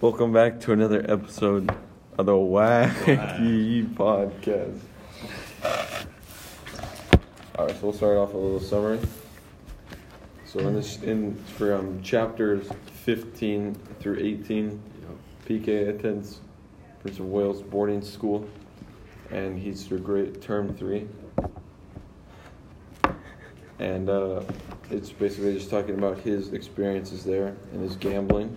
Welcome back to another episode of the Wacky Podcast. All right, so we'll start off with a little summary. So in this, in from chapters 15 through 18, PK attends Prince of Wales boarding school, and he's through grade term three. And uh, it's basically just talking about his experiences there and his gambling.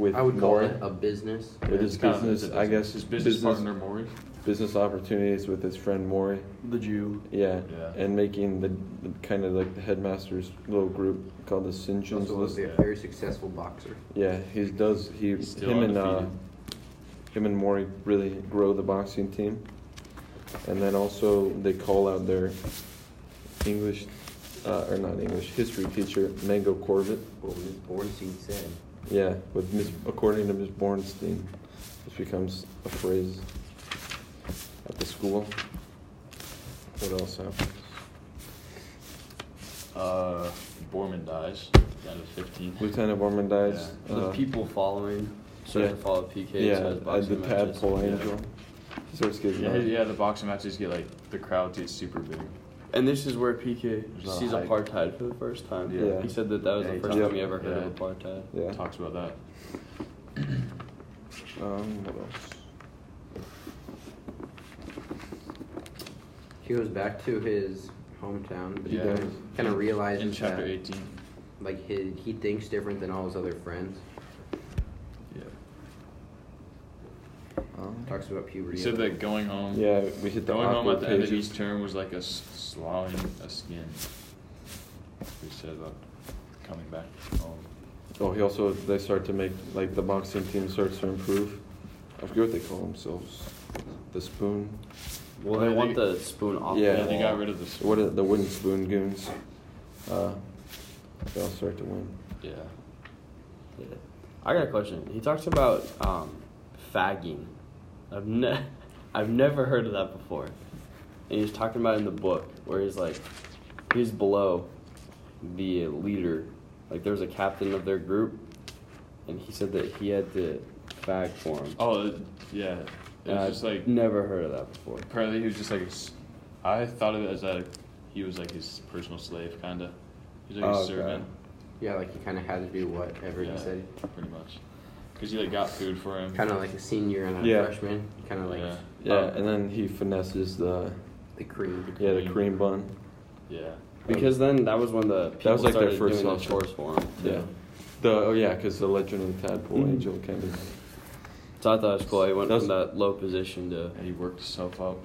With I would call Maury. it a business. With his kind of- business, it's a I guess. His business, partner, Maury. business opportunities with his friend Maury. The Jew. Yeah. Yeah. And making the, the kind of like the headmaster's little group called the St. John's Also List. a very successful boxer. Yeah, he does. He He's still him and uh, undefeated. him and Maury really grow the boxing team, and then also they call out their English, uh, or not English history teacher Mango Corbett. What Ms. Bornstein said. Yeah, with Ms. according to Ms. Bornstein, this becomes a phrase at the school. What else happens? Uh, Borman dies at 15. Lieutenant Borman dies. Yeah. The uh, people following start yeah. to follow PK. Yeah, to his uh, boxing the matches. tadpole Yeah. angel. He starts getting. Yeah, yeah, the boxing matches get like the crowd gets super big. And this is where PK There's sees hike. apartheid for the first time. Yeah. He said that that was Yeah, the first time he ever heard yeah. of apartheid. yeah. Talks about that. Um, what else? He goes back to his hometown, but He he does. kind of realizes in chapter that 18. like he, he thinks different than all his other friends. Yeah. Um, Talks about puberty. He said that going home. yeah, we hit the Going home at the end of each term was like a s- swallowing a skin. We said about coming back home. Oh, he also they start to make like the boxing team starts to improve. I forget what they call themselves. The spoon. Well, Yeah, they want they- the spoon off. Yeah. Yeah, the they got rid of the. s- What are the wooden spoon goons? Uh, they all start to win. Yeah. Yeah. I got a question. He talks about um, fagging. I've ne- I've never heard of that before. And he's talking about it in the book where he's like, he's below the leader. Like there was a captain of their group, and he said that he had to fag for him. Oh, yeah. It And was I've just like never heard of that before. Apparently, he was just like. I thought of it as that he was like his personal slave, kind of. He was like Oh, a okay. servant. yeah, like he kind of had to do whatever Yeah, he said. pretty much. Because he like got food for him. Kind of like a senior and a Yeah. freshman. Kind of like Yeah. Yeah, Oh. and then he finesses the the cream. yeah the Cream. cream bun. Yeah. Because then that was when the people was like their started first doing the hustle. chores for him. Yeah. The oh yeah, because the Legend of the Tadpole Mhm. Angel kind of So I thought it was cool. He went That was- from that low position to. And he worked himself up.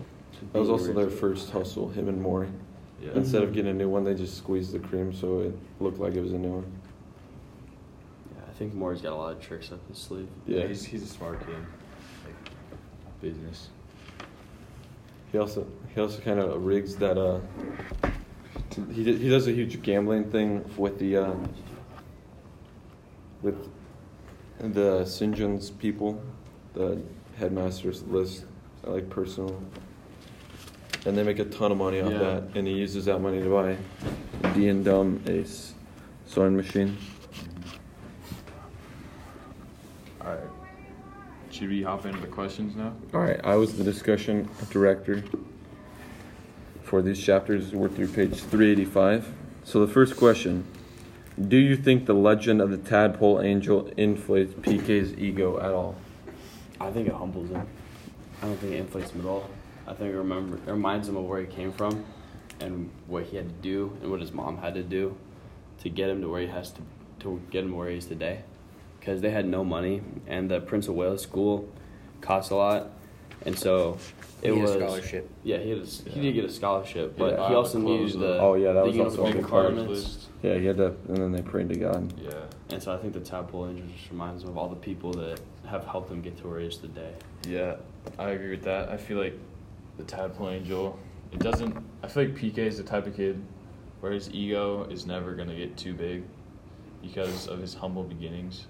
that was also their first hustle. Him and Maury. Yeah. Instead of getting a new one, they just squeezed the cream so it looked like it was a new one. Yeah, I think Maury's got a lot of tricks up his sleeve. Yeah. he's, he's a smart kid. Like, business. He also he also kind of rigs that uh. t- He did, he does a huge gambling thing with the uh. With the St. John's people, the headmasters list, like personal, and they make a ton of money off Yeah. that, and he uses that money to buy D and Dumb Ace sewing machine. Alright. Should we hop into the questions now? All right, I was the discussion director for these chapters. We're through page 385. So the first question Do you think the legend of the tadpole angel inflates PK's ego at all? I think it humbles him. I don't think it inflates him at all. I think it, remember, it reminds him of where he came from and what he had to do and what his mom had to do to get him to where he has to, to get him where he is today. Because they had no money and the Prince of Wales school cost a lot. And so it He had a was scholarship. Yeah, he had a, he did get a scholarship, but Yeah, he also clothes, needed the Oh, yeah, that the was also uniform a big Big requirements. Yeah, he had to, and then they prayed to God. Yeah. And so I think the Tadpole Angel just reminds him of all the people that have helped him get to where he is today. Yeah, I agree with that. I feel like the tadpole angel. It doesn't. I feel like PK is the type of kid where his ego is never gonna get too big because of his humble beginnings.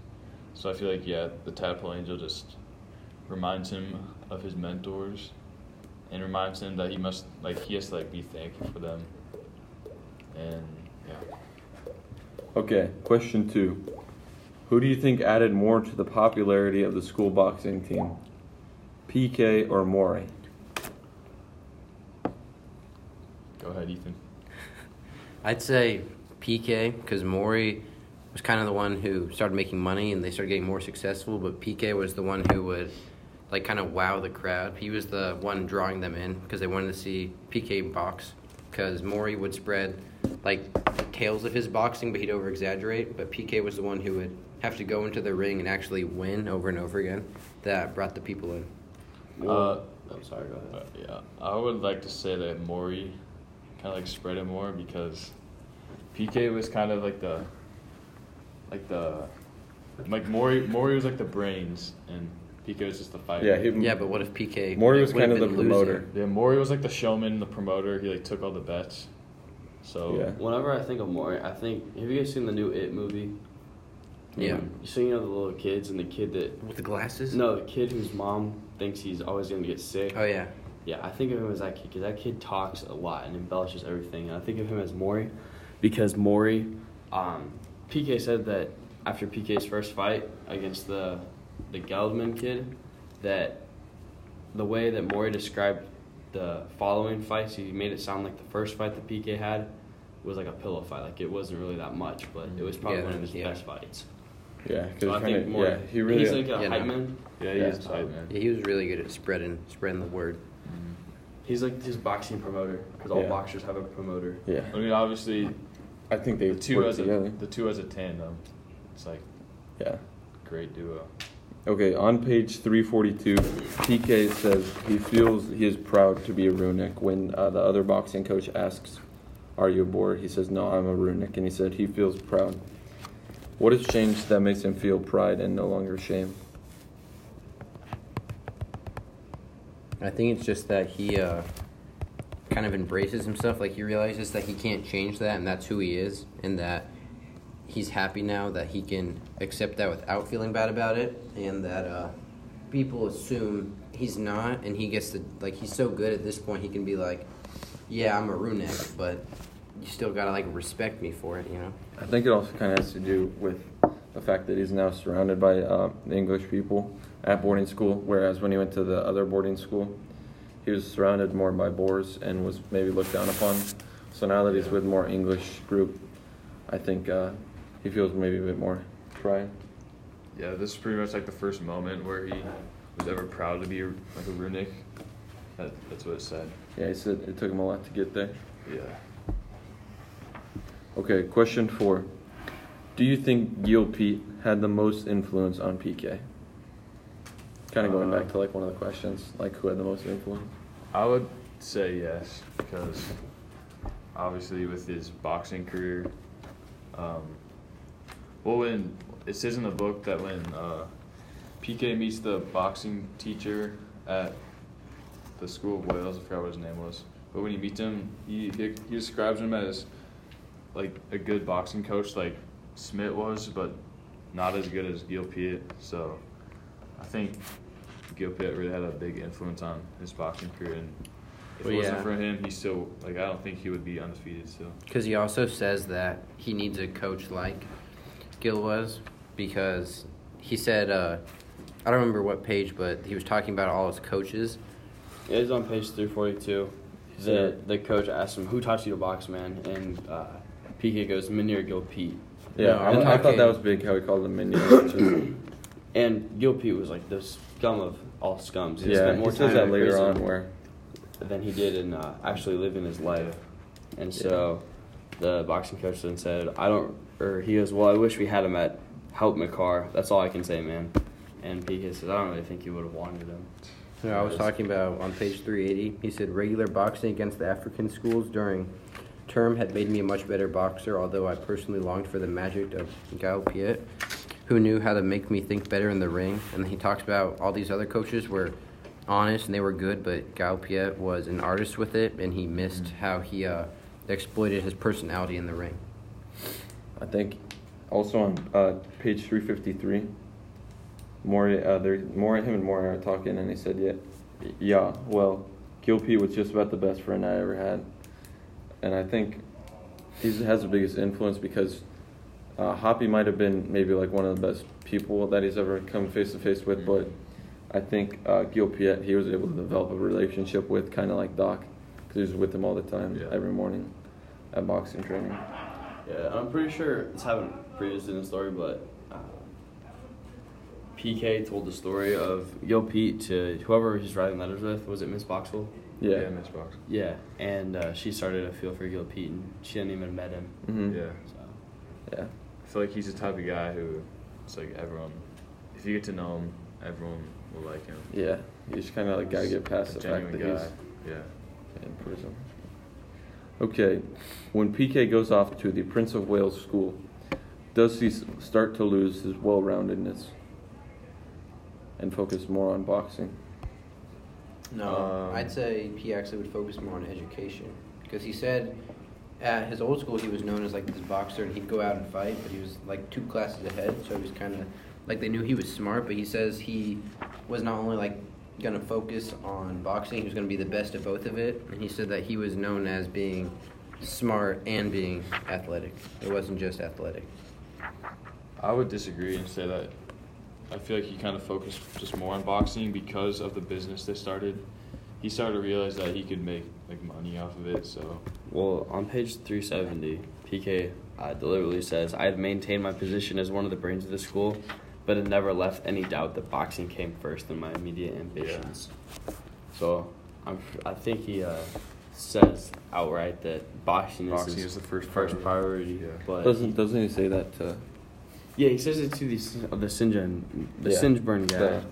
So I feel like yeah, the tadpole angel just reminds him of his mentors and reminds him that he must like he has to like be thankful for them. And yeah. Okay, question two. Who do you think added more to the popularity of the school boxing team? PK or Maury? Go ahead, Ethan. I'd say PK because Maury was kind of the one who started making money and they started getting more successful. But PK was the one who would like kind of wow the crowd. He was the one drawing them in because they wanted to see PK box. Because Maury would spread like tales of his boxing, but he'd over exaggerate. But PK was the one who would have to go into the ring and actually win over and over again. That brought the people in. Uh, I'm sorry. Go ahead. Uh, yeah, I would like to say that Maury kind of like spread it more because PK was kind of like the, like the, like Mori Mori was like the brains, and PK was just the fighter. Yeah, he, Yeah, but what if PK? Mori was kind of the been losing? promoter. Yeah, Maury was like the showman, the promoter. He like took all the bets. So Yeah. Whenever I think of Maury, I think have you guys seen the new It movie? Yeah. So you know the little kids and the kid that With the glasses? no, the kid whose mom thinks he's always gonna get sick. Oh yeah. Yeah, I think of him as that kid because that kid talks a lot and embellishes everything. And I think of him as Maury because Maury, um, PK said that after PK's first fight against the the Geldman kid, that the way that Maury described the following fights, he made it sound like the first fight that PK had was like a pillow fight. Like it wasn't really that much, but it was probably Yeah, one of his yeah. best fights. yeah, So I because think kind Maury, yeah, he really. he's like a Yeah, hype no. man. yeah, he Yeah. is tight, man. Yeah, he was really good at spreading spreading the word. He's like his boxing promoter because all Yeah. boxers have a promoter. yeah, I mean, obviously, I think they the two work as together. a the two as a tandem, it's like Yeah. great duo. Okay, on page 342, PK says he feels he is proud to be a rooinek. When uh, the other boxing coach asks, Are you a board? He says, No, I'm a rooinek. And he said he feels proud. What has changed that makes him feel pride and no longer shame? I think it's just that he uh, kind of embraces himself. Like he realizes that he can't change that, and that's who he is, and that he's happy now that he can accept that without feeling bad about it, and that uh, people assume he's not, and he gets to like he's so good at this point he can be like, yeah, I'm a rooinek, but you still gotta like respect me for it, you know. I think it also kind of has to do with the fact that he's now surrounded by uh, English people at boarding school, whereas when he went to the other boarding school, he was surrounded more by Boers and was maybe looked down upon. So now that he's with more English group, I think uh, he feels maybe a bit more pride. Yeah, this is pretty much like the first moment where he was ever proud to be a, like a rooinek. That, that's what it said. Yeah, he said it took him a lot to get there. Yeah. Okay, question four. Do you think Geel Piet had the most influence on PK? Kind of going back to like one of the questions, like who had the most influence? I would say yes because obviously with his boxing career, um, well, when it says in the book that when uh, PK meets the boxing teacher at the School of Wales, I forgot what his name was, but when he meets him, he he, he describes him as like a good boxing coach, like Smith was, but not as good as Geel Piet. So I think Geel Piet really had a big influence on his boxing career, and if Well, it wasn't yeah. for him, he still like I don't think he would be undefeated still. Because he also says that he needs a coach like Gil was, because he said, uh, I don't remember what page, but he was talking about all his coaches. Yeah, it's on page 342. The, said- the coach asked him, Who taught you to box, man? And uh, PK goes, Munir Geel Piet. Yeah, No, I, I'm thought that was big how he called him minion. And Geel Piet was like the scum of all scums. He yeah, spent he more says time that later on where than he did in uh, actually living his life. And so the boxing coach then said, I don't, or he goes, Well, I wish we had him at Helpmekaar. That's all I can say, man. And PK says, I don't really think you would have wanted him. You know, I was talking about on page 380. He said regular boxing against the African schools during term had made me a much better boxer, although I personally longed for the magic of Geel Piet, who knew how to make me think better in the ring. And he talks about all these other coaches were honest and they were good, but Geel Piet was an artist with it, and he missed how he uh, exploited his personality in the ring. I think also on uh, page 353, Maury, uh, there, Maury, him and Maury are talking, and he said, "Yeah, yeah. Well, Gil P was just about the best friend I ever had, and I think he has the biggest influence because Uh, Hoppy might have been maybe like one of the best people that he's ever come face to face with, but I think uh, Geel Piet he was able to develop a relationship with, kind of like Doc, because he was with him all the time, Yeah. every morning, at boxing training. Yeah, I'm pretty sure this happened previously in the story, but uh, PK told the story of Yo Pete to whoever he's writing letters with. Was it Miss Boxall? Yeah. Yeah, Miss Box. Yeah, and uh, she started to feel for Geel Piet, and she hadn't even met him. hmm Yeah. So Yeah. I feel like he's the type of guy who, it's like everyone, if you get to know him, everyone will like him. Yeah. You just kind of like gotta get past the fact that guy. he's Yeah. in prison. Okay, when PK goes off to the Prince of Wales school, does he start to lose his well-roundedness and focus more on boxing? No, Um, I'd say he actually would focus more on education because he said at his old school he was known as like this boxer and he'd go out and fight, but he was like two classes ahead, so he was kind of like they knew he was smart, but he says he was not only like gonna focus on boxing, he was gonna be the best at both of it, and he said that he was known as being smart and being athletic. It wasn't just athletic. I would disagree and say that I feel like he kind of focused just more on boxing because of the business they started. He started to realize that he could make like money off of it. So Well, on page 370, PK uh, deliberately says, I have maintained my position as one of the brains of the school, but it never left any doubt that boxing came first in my immediate ambitions. So I'm, I think he uh, says outright that boxing, Boxing is, is the first first priority. Yeah. But Doesn't doesn't he say that to yeah, he says it to the uh, the Sinjin, the Yeah. Sinjburn guy. the,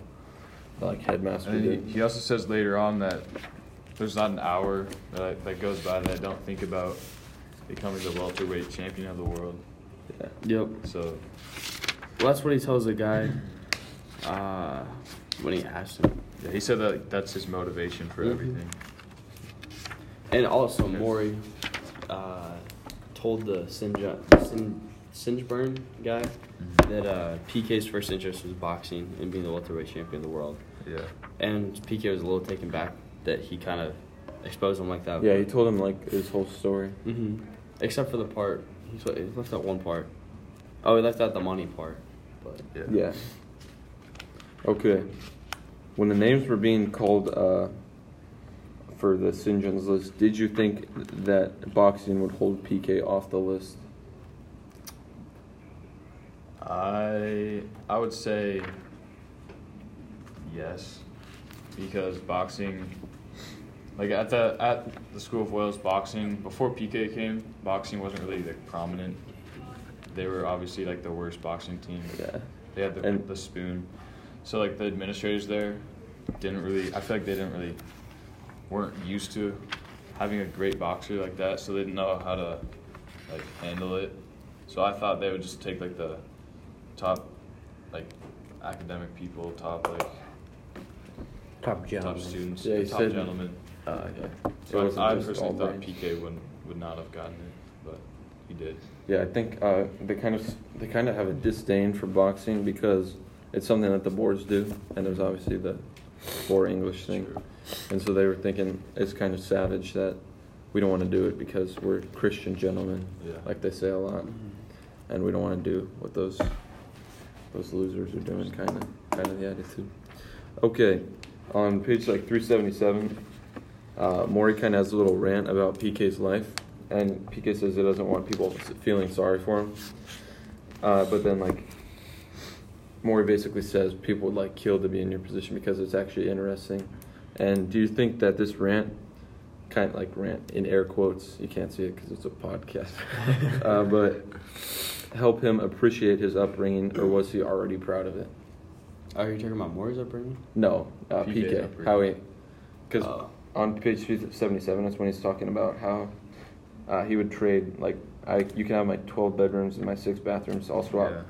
the, like headmaster? and he, he also says later on that there's not an hour that, I, that goes by that I don't think about becoming the welterweight champion of the world. Yeah. Yep. So Well, that's what he tells the guy uh, when he asked him. yeah, he said that that's his motivation for Mhm. everything. And also. Maury uh, told the Sinja, Sin, Singeburn guy Mhm. that uh, PK's first interest was boxing and being the welterweight champion of the world. Yeah. And PK was a little taken back that he kind of exposed him like that. Yeah, he told him like his whole story. hmm Except for the part he he left out one part. Oh, he left out the money part. But Yeah. Yeah. Okay. When the names were being called uh, for the Sinjin's list, did you think that boxing would hold PK off the list? I I would say yes, because boxing, like at the at the School of Wales, boxing before PK came, boxing wasn't really like prominent. They were obviously like the worst boxing team. Yeah. They had the And- the spoon, so like the administrators there didn't really. I feel like they didn't really weren't used to having a great boxer like that, so they didn't know how to like handle it. So I thought they would just take like the top like academic people, top like Top gentleman. top students, Yeah, he the top said- gentlemen. Uh, yeah. It So wasn't I, I just personally thought brains. PK would would not have gotten it, but he did. Yeah, I think uh, they kind of they kind of have a disdain for boxing because it's something that the boards do, and there's obviously the poor English thing, True. and so they were thinking it's kind of savage that we don't want to do it because we're Christian gentlemen, Yeah. like they say a lot, and we don't want to do what those those losers are doing. Kind of, kind of the attitude. Okay, on page like 377, uh, Maury kind of has a little rant about PK's life, and PK says he doesn't want people feeling sorry for him. Uh, but then, like, Maury basically says people would like kill to be in your position because it's actually interesting. And do you think that this rant, kind of like rant in air quotes, you can't see it because it's a podcast, uh, but help him appreciate his upbringing, or was he already proud of it? Are you talking about Maury's upbringing? No, uh, PK's PK. upbringing. How he, because Oh. on page 77, that's when he's talking about how uh, he would trade, like, I, you can have my 12 bedrooms and my six bathrooms. I'll swap Yeah.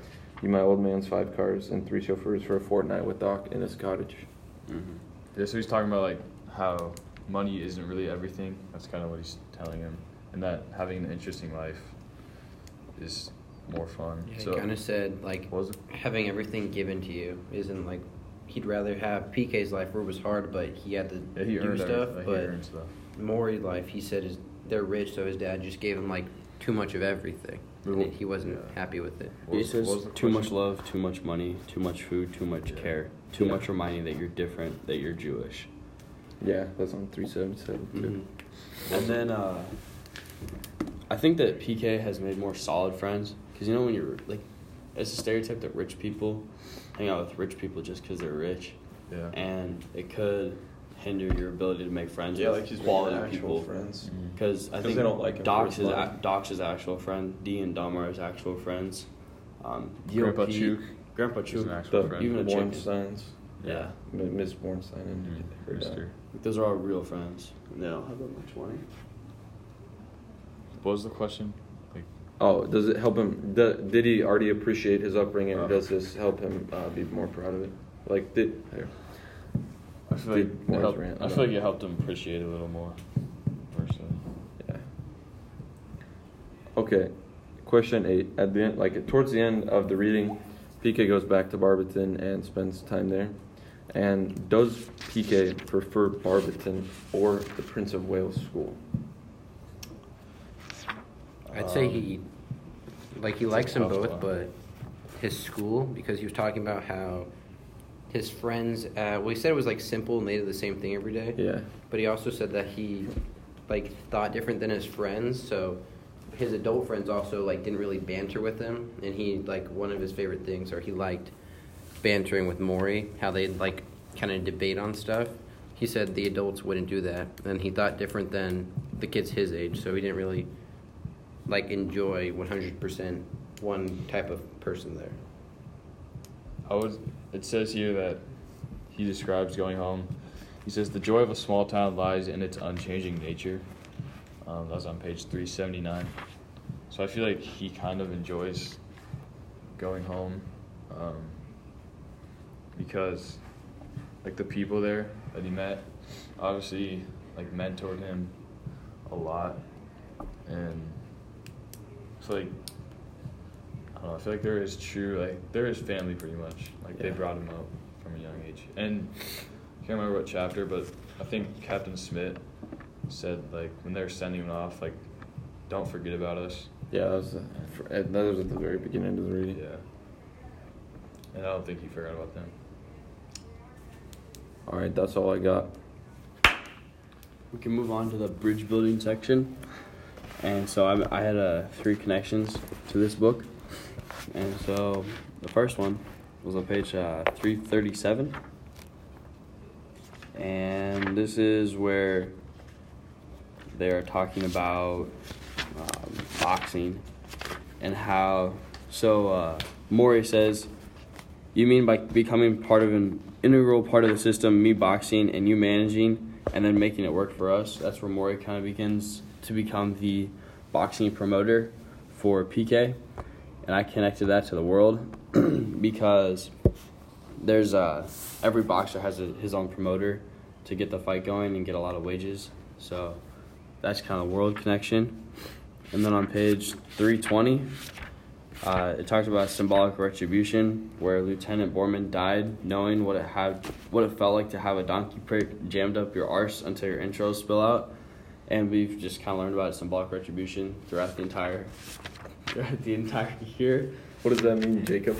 you my old man's five cars and three chauffeurs for a fortnight with Doc in his cottage. Mm-hmm. Yeah, so he's talking about like how money isn't really everything. That's kind of what he's telling him, and that having an interesting life is more fun. Yeah, so he kind of said like was having everything given to you isn't like he'd rather have PK's life where it was hard, but he had to Yeah, he do earned stuff. everything. He But earned stuff. Maury's life, he said, is they're rich, so his dad just gave him like too much of everything. and he wasn't yeah. happy with it. He says what was the too much love, too much money, too much food, too much Yeah. care, too Yeah. much reminding that you're different, that you're Jewish. Yeah, that's on 377 too. Mhm. And then uh, I think that PK has made more solid friends because you know when you're like, it's a stereotype that rich people hang out with rich people just because they're rich, Yeah. and it could hinder your ability to make friends Yeah, with like he's quality actual people. friends. Because I 'Cause think they don't like Doc's his is a, Doc's his actual friend. D and Dom are his actual friends. Um, Grandpa DLP Chook Grandpa is an Chook. actual The friend. Even a. Bornsteins, Yeah, M- Miss Bornstein and Mm, her dad. Those are all real friends. And they don't have that much money. What was the question? Like, Oh, does it help him? do- Did he already appreciate his upbringing, or Oh. does this help him uh, be more proud of it? Like, did here, I feel like it helped, rant I about feel like it? it helped him appreciate it a little more. Versus, yeah. Okay, question eight. At the end, like towards the end of the reading, PK goes back to Barberton and spends time there. And does PK prefer Barberton or the Prince of Wales School? I'd say Um, he, like, he likes them both, but his school because he was talking about how his friends. Uh, well, he said it was like simple and they did the same thing every day. Yeah. But he also said that he, like, thought different than his friends. So his adult friends also like didn't really banter with him, and he like one of his favorite things, or he liked bantering with Maury, how they'd like kind of debate on stuff. He said the adults wouldn't do that, and he thought different than the kids his age, so he didn't really like enjoy 100% one type of person there. I was. It says here that he describes going home. He says the joy of a small town lies in its unchanging nature. Um, that was on page three seventy nine. So I feel like he kind of enjoys going home um, because, like the people there that he met, obviously like mentored him a lot, and I feel like I don't know. I feel like they're true, like they're family pretty much. Like they brought him up from a young age. And I can't remember what chapter, but I think Captain Smith said like when they're sending him off, like don't forget about us. Yeah, that was, fr- that was at the very beginning of the reading. Yeah. And I don't think he forgot about them. All right, that's all I got. We can move on to the bridge building section. And so I, I had uh, three connections to this book. And so the first one was on page uh, 337. And this is where they are talking about um, boxing and how. So uh, Maury says, You mean by becoming part of an integral part of the system, me boxing and you managing and then making it work for us? That's where Maury kind of begins to become the boxing promoter for PK. And I connected that to the world because there's uh, every boxer has a, his own promoter to get the fight going and get a lot of wages. So that's kind of world connection. And then on page 320, uh, it talks about symbolic retribution, where Lieutenant Borman died knowing what it had, what it felt like to have a donkey prick jammed up your arse until your intros spill out. And we've just kind of learned about symbolic retribution throughout the entire, throughout the entire year. What does that mean, Jacob?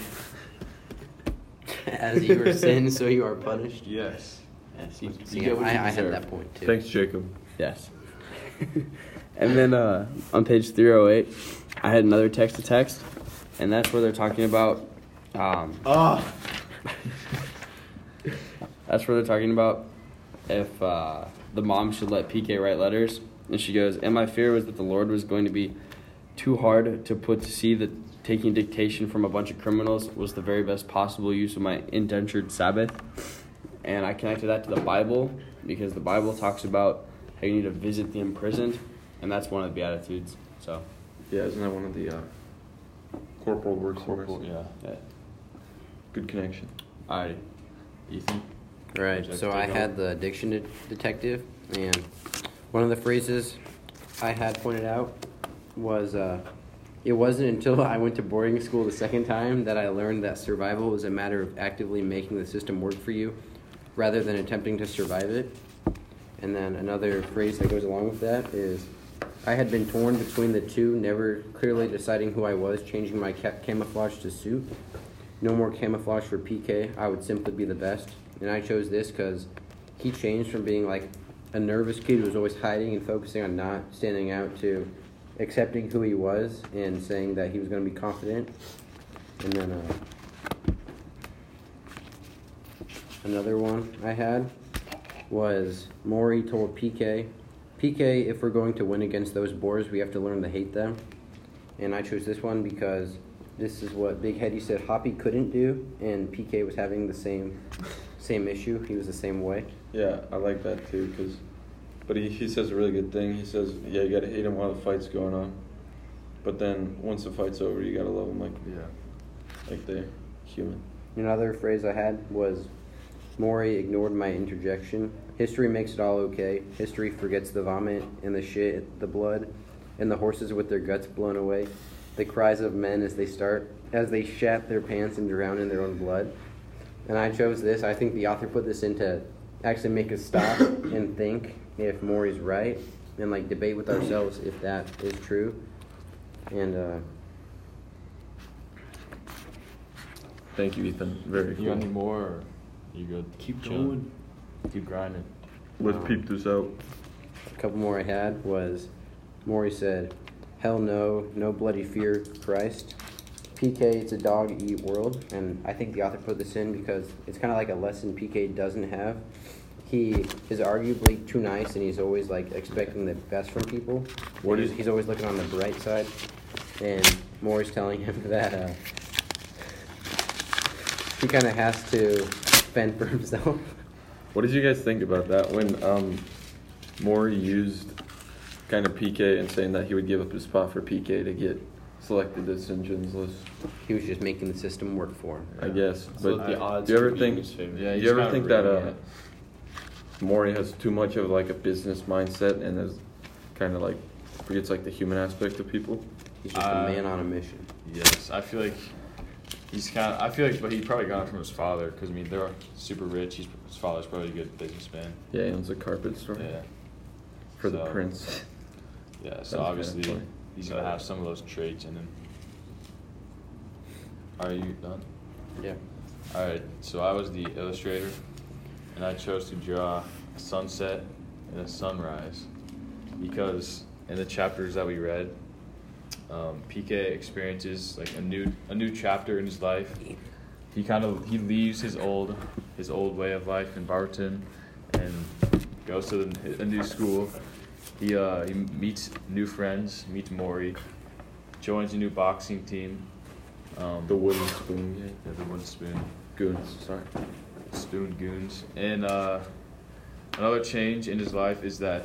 As you are sinned, so you are punished. Yes. Yes, you, you See, get what I, you I had that point too. Thanks, Jacob. Yes. and then uh, on page 308, I had another text to text, and that's where they're talking about. Um, Ah. that's where they're talking about if uh, the mom should let PK write letters. And she goes, And my fear was that the Lord was going to be too hard to put to see that taking dictation from a bunch of criminals was the very best possible use of my indentured Sabbath. And I connected that to the Bible because the Bible talks about how you need to visit the imprisoned, and that's one of the Beatitudes. So, Yeah, isn't that one of the uh, corporal works? of Corporal, mercy? yeah. yeah. Good connection. Alrighty. Ethan. Right. So I had over? the addiction de- detective, and one of the phrases I had pointed out was, uh, "It wasn't until I went to boarding school the second time that I learned that survival is a matter of actively making the system work for you, rather than attempting to survive it." And then another phrase that goes along with that is, I had been torn between the two, never clearly deciding who I was, changing my ca- camouflage to suit. No more camouflage for PK. I would simply be the best. And I chose this because he changed from being like a nervous kid who was always hiding and focusing on not standing out to accepting who he was and saying that he was going to be confident. And then uh, another one I had was Maury told PK, PK, if we're going to win against those Boers, we have to learn to hate them. And I chose this one because this is what Big Hettie said Hoppy couldn't do, and PK was having the same same issue. He was the same way. Yeah, I like that too. Cause, but he, he says a really good thing. He says, yeah, you gotta hate him while the fight's going on, but then once the fight's over, you gotta love him like Yeah. like they're human. Another phrase I had was Maury ignored my interjection. History makes it all okay. History forgets the vomit and the shit, the blood, and the horses with their guts blown away. The cries of men as they start, as they shat their pants and drown in their own blood. And I chose this. I think the author put this in to actually make us stop and think if Maury's right and like debate with ourselves if that is true. And uh, Thank you, Ethan. Very You cool. got any more? Or you good? Keep Chilling? going. Keep grinding. Let's peep this out. A couple more I had was Maury said, Hell no, no bloody fear, Christ. PK, it's a dog eat world. And I think the author put this in because it's kind of like a lesson PK doesn't have. He is arguably too nice and he's always like expecting the best from people. What he's, he's always looking on the bright side. And Maury's telling him that uh, he kind of has to fend for himself. What did you guys think about that when um, Maury used kind of PK and saying that he would give up his spot for PK to get selected to St. John's list? he was just making the system work for him. I guess. So But the odds do you ever could be in think? Yeah, do you ever think that rigging uh. Maury has too much of like a business mindset and is kind of like forgets like the human aspect of people? He's just Uh, a man on a mission. Yes, I feel like he's kind of. I feel like, but he probably got it from his father because I mean they're super rich. He's, his father's probably a good businessman. Yeah, he owns a carpet store Yeah, for the prince. yeah. So was kinda obviously he's gonna have some of those traits in him. Are you done? Yeah. All right. So I was the illustrator, and I chose to draw a sunset and a sunrise because in the chapters that we read, um, PK experiences like a new a new chapter in his life. He kind of he leaves his old his old way of life in Barton and goes to the, a new school. He uh, he meets new friends, meets Maury, joins a new boxing team. Um, The wooden spoon gang. yeah, the wooden spoon. Goons, sorry. Spoon Goons. And uh, another change in his life is that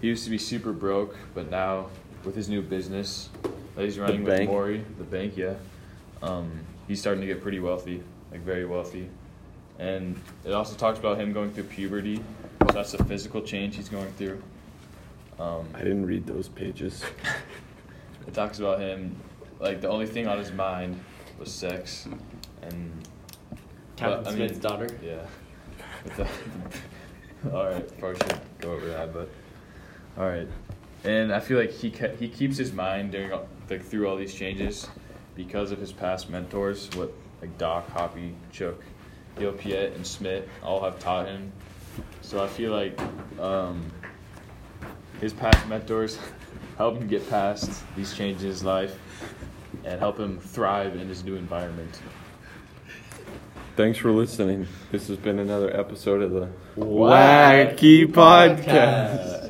he used to be super broke, but now with his new business that he's running with bank? Maury, the bank, yeah, um, he's starting to get pretty wealthy, like very wealthy. And it also talks about him going through puberty. So that's a physical change he's going through. Um, I didn't read those pages. it talks about him, like the only thing on his mind was sex, and Captain but, I Smith's mean, daughter. Yeah. The- all right, probably should go over that, but all right. And I feel like he ke- he keeps his mind during all, like through all these changes because of his past mentors, what like Doc, Hoppy, Chook, Geel Piet, and Smith all have taught him. So I feel like um, his past mentors help him get past these changes in his life and help him thrive in his new environment. Thanks for listening. This has been another episode of the Wacky Podcast.